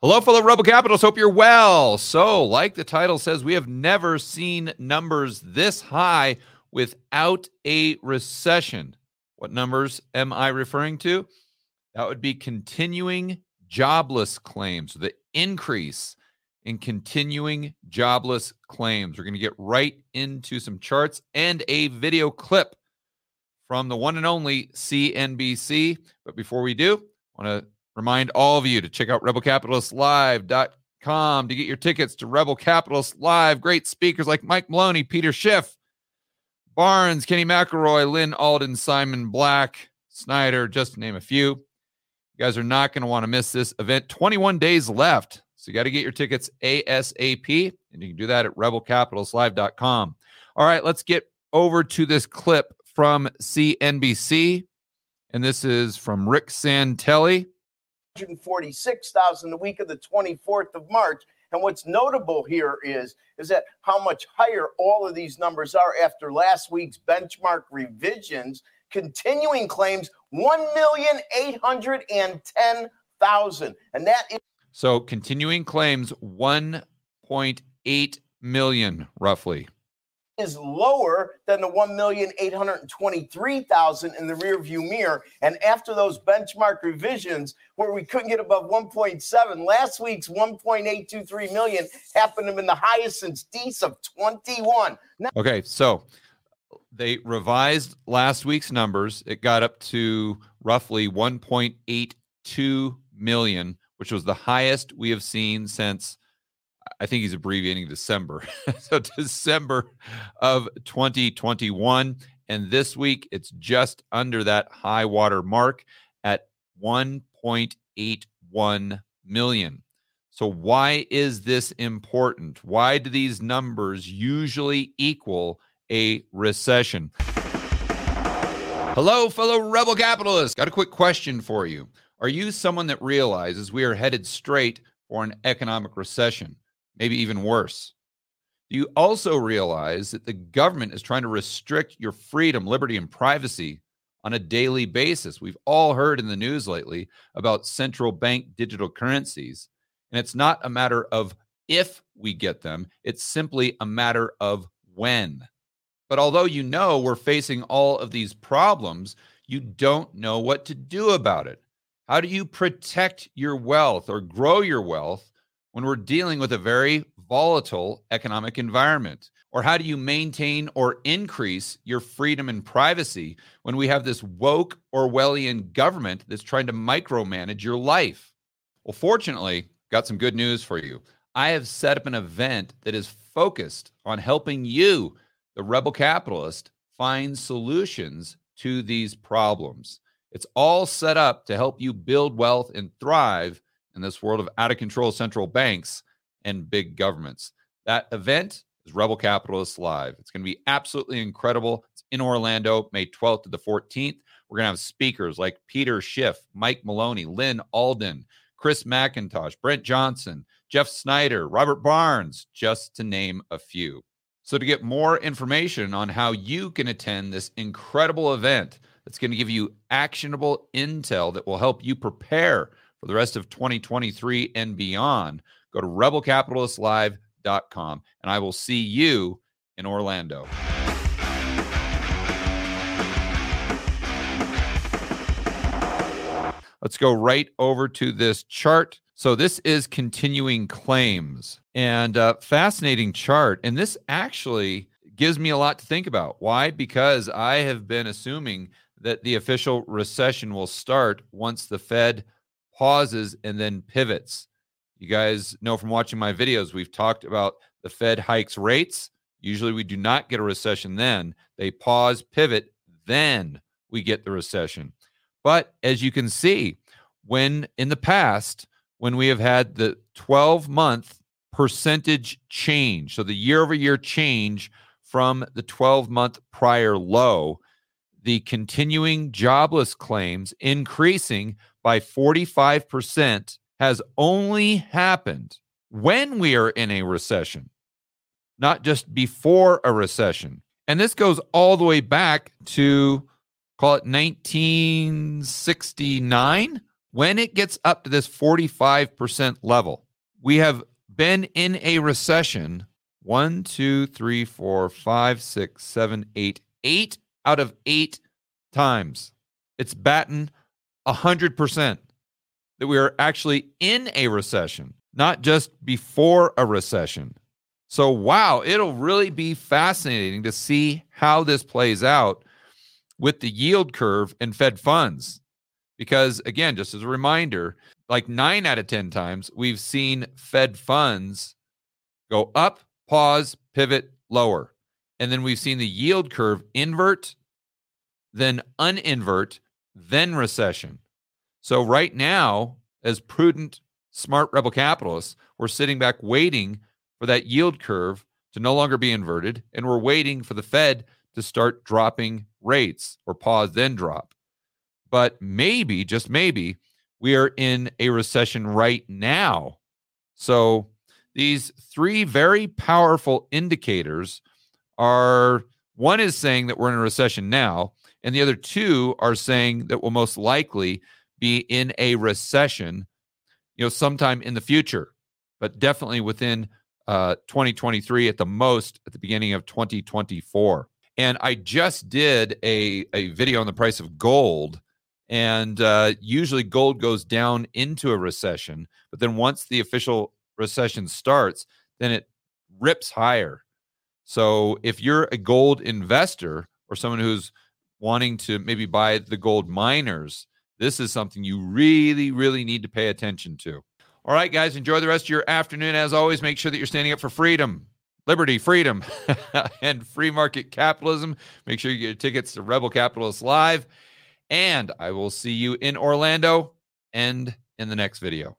Hello, fellow Rebel Capitals. Hope you're well. So, like the title says, we have never seen numbers this high without a recession. What numbers am I referring to? That would be continuing jobless claims, the increase in continuing jobless claims. We're going to get right into some charts and a video clip from the one and only CNBC. But before we do, I want to Remind all of you to check out rebelcapitalistlive.com to get your tickets to Rebel Capitalist Live. Great speakers like Mike Maloney, Peter Schiff, Barnes, Kenny McElroy, Lyn Alden, Simon Black, Snyder, just to name a few. You guys are not going to want to miss this event. 21 days left. So you got to get your tickets ASAP, and you can do that at rebelcapitalistlive.com. All right, let's get over to this clip from CNBC. And this is from Rick Santelli. 146,000 the week of the 24th of March. And what's notable here is, is that how much higher all of these numbers are after last week's benchmark revisions. Continuing claims 1,810,000. And that is. So continuing claims 1.8 million roughly is lower than the 1,823,000 in the rearview mirror. And after those benchmark revisions where we couldn't get above 1.7, last week's 1.823 million happened to be the highest since DEES of 21. Now- okay, so they revised last week's numbers. It got up to roughly 1.82 million, which was the highest we have seen since I think he's abbreviating December. so December of 2021. And this week, it's just under that high water mark at 1.81 million. So, why is this important? Why do these numbers usually equal a recession? Hello, fellow rebel capitalists. Got a quick question for you. Are you someone that realizes we are headed straight for an economic recession? Maybe even worse. You also realize that the government is trying to restrict your freedom, liberty, and privacy on a daily basis? We've all heard in the news lately about central bank digital currencies. And it's not a matter of if we get them, it's simply a matter of when. But although you know we're facing all of these problems, you don't know what to do about it. How do you protect your wealth or grow your wealth when we're dealing with a very volatile economic environment? Or how do you maintain or increase your freedom and privacy when we have this woke Orwellian government that's trying to micromanage your life? Well, fortunately, got some good news for you. I have set up an event that is focused on helping you, the rebel capitalist, find solutions to these problems. It's all set up to help you build wealth and thrive in this world of out of control central banks and big governments. That event is Rebel Capitalists Live. It's going to be absolutely incredible. It's in Orlando, May 12th to the 14th. We're going to have speakers like Peter Schiff, Mike Maloney, Lyn Alden, Chris MacIntosh, Brent Johnson, Jeff Snyder, Robert Barnes, just to name a few. So, to get more information on how you can attend this incredible event that's going to give you actionable intel that will help you prepare for the rest of 2023 and beyond, go to rebelcapitalistlive.com and I will see you in Orlando. Let's go right over to this chart. So, this is continuing claims and uh, fascinating chart. And this actually gives me a lot to think about. Why? Because I have been assuming that the official recession will start once the Fed pauses and then pivots. You guys know from watching my videos, we've talked about the Fed hikes rates. Usually we do not get a recession then. They pause, pivot, then we get the recession. But as you can see, when in the past, when we have had the 12 month percentage change, so the year over year change from the 12 month prior low, the continuing jobless claims increasing by 45% has only happened when we are in a recession, not just before a recession. And this goes all the way back to call it 1969 when it gets up to this 45% level, we have been in a recession one, two, three, four, five, six, seven, eight, eight out of eight times. It's batting 100% that we are actually in a recession, not just before a recession. So, wow, it'll really be fascinating to see how this plays out with the yield curve and Fed funds. Because, again, just as a reminder, like nine out of 10 times, we've seen Fed funds go up, pause, pivot, lower. And then we've seen the yield curve invert, then uninvert, then recession. So, right now, as prudent, smart rebel capitalists, we're sitting back waiting for that yield curve to no longer be inverted. And we're waiting for the Fed to start dropping rates or pause, then drop. But maybe, just maybe, we are in a recession right now. So these three very powerful indicators are one is saying that we're in a recession now, and the other two are saying that we'll most likely be in a recession, you know, sometime in the future, but definitely within uh, 2023 at the most at the beginning of 2024. And I just did a, a video on the price of gold. And uh, usually gold goes down into a recession. But then once the official recession starts, then it rips higher. So if you're a gold investor or someone who's wanting to maybe buy the gold miners, this is something you really, really need to pay attention to. All right, guys, enjoy the rest of your afternoon. As always, make sure that you're standing up for freedom liberty, freedom, and free market capitalism. Make sure you get your tickets to Rebel Capitalists Live. And I will see you in Orlando and in the next video.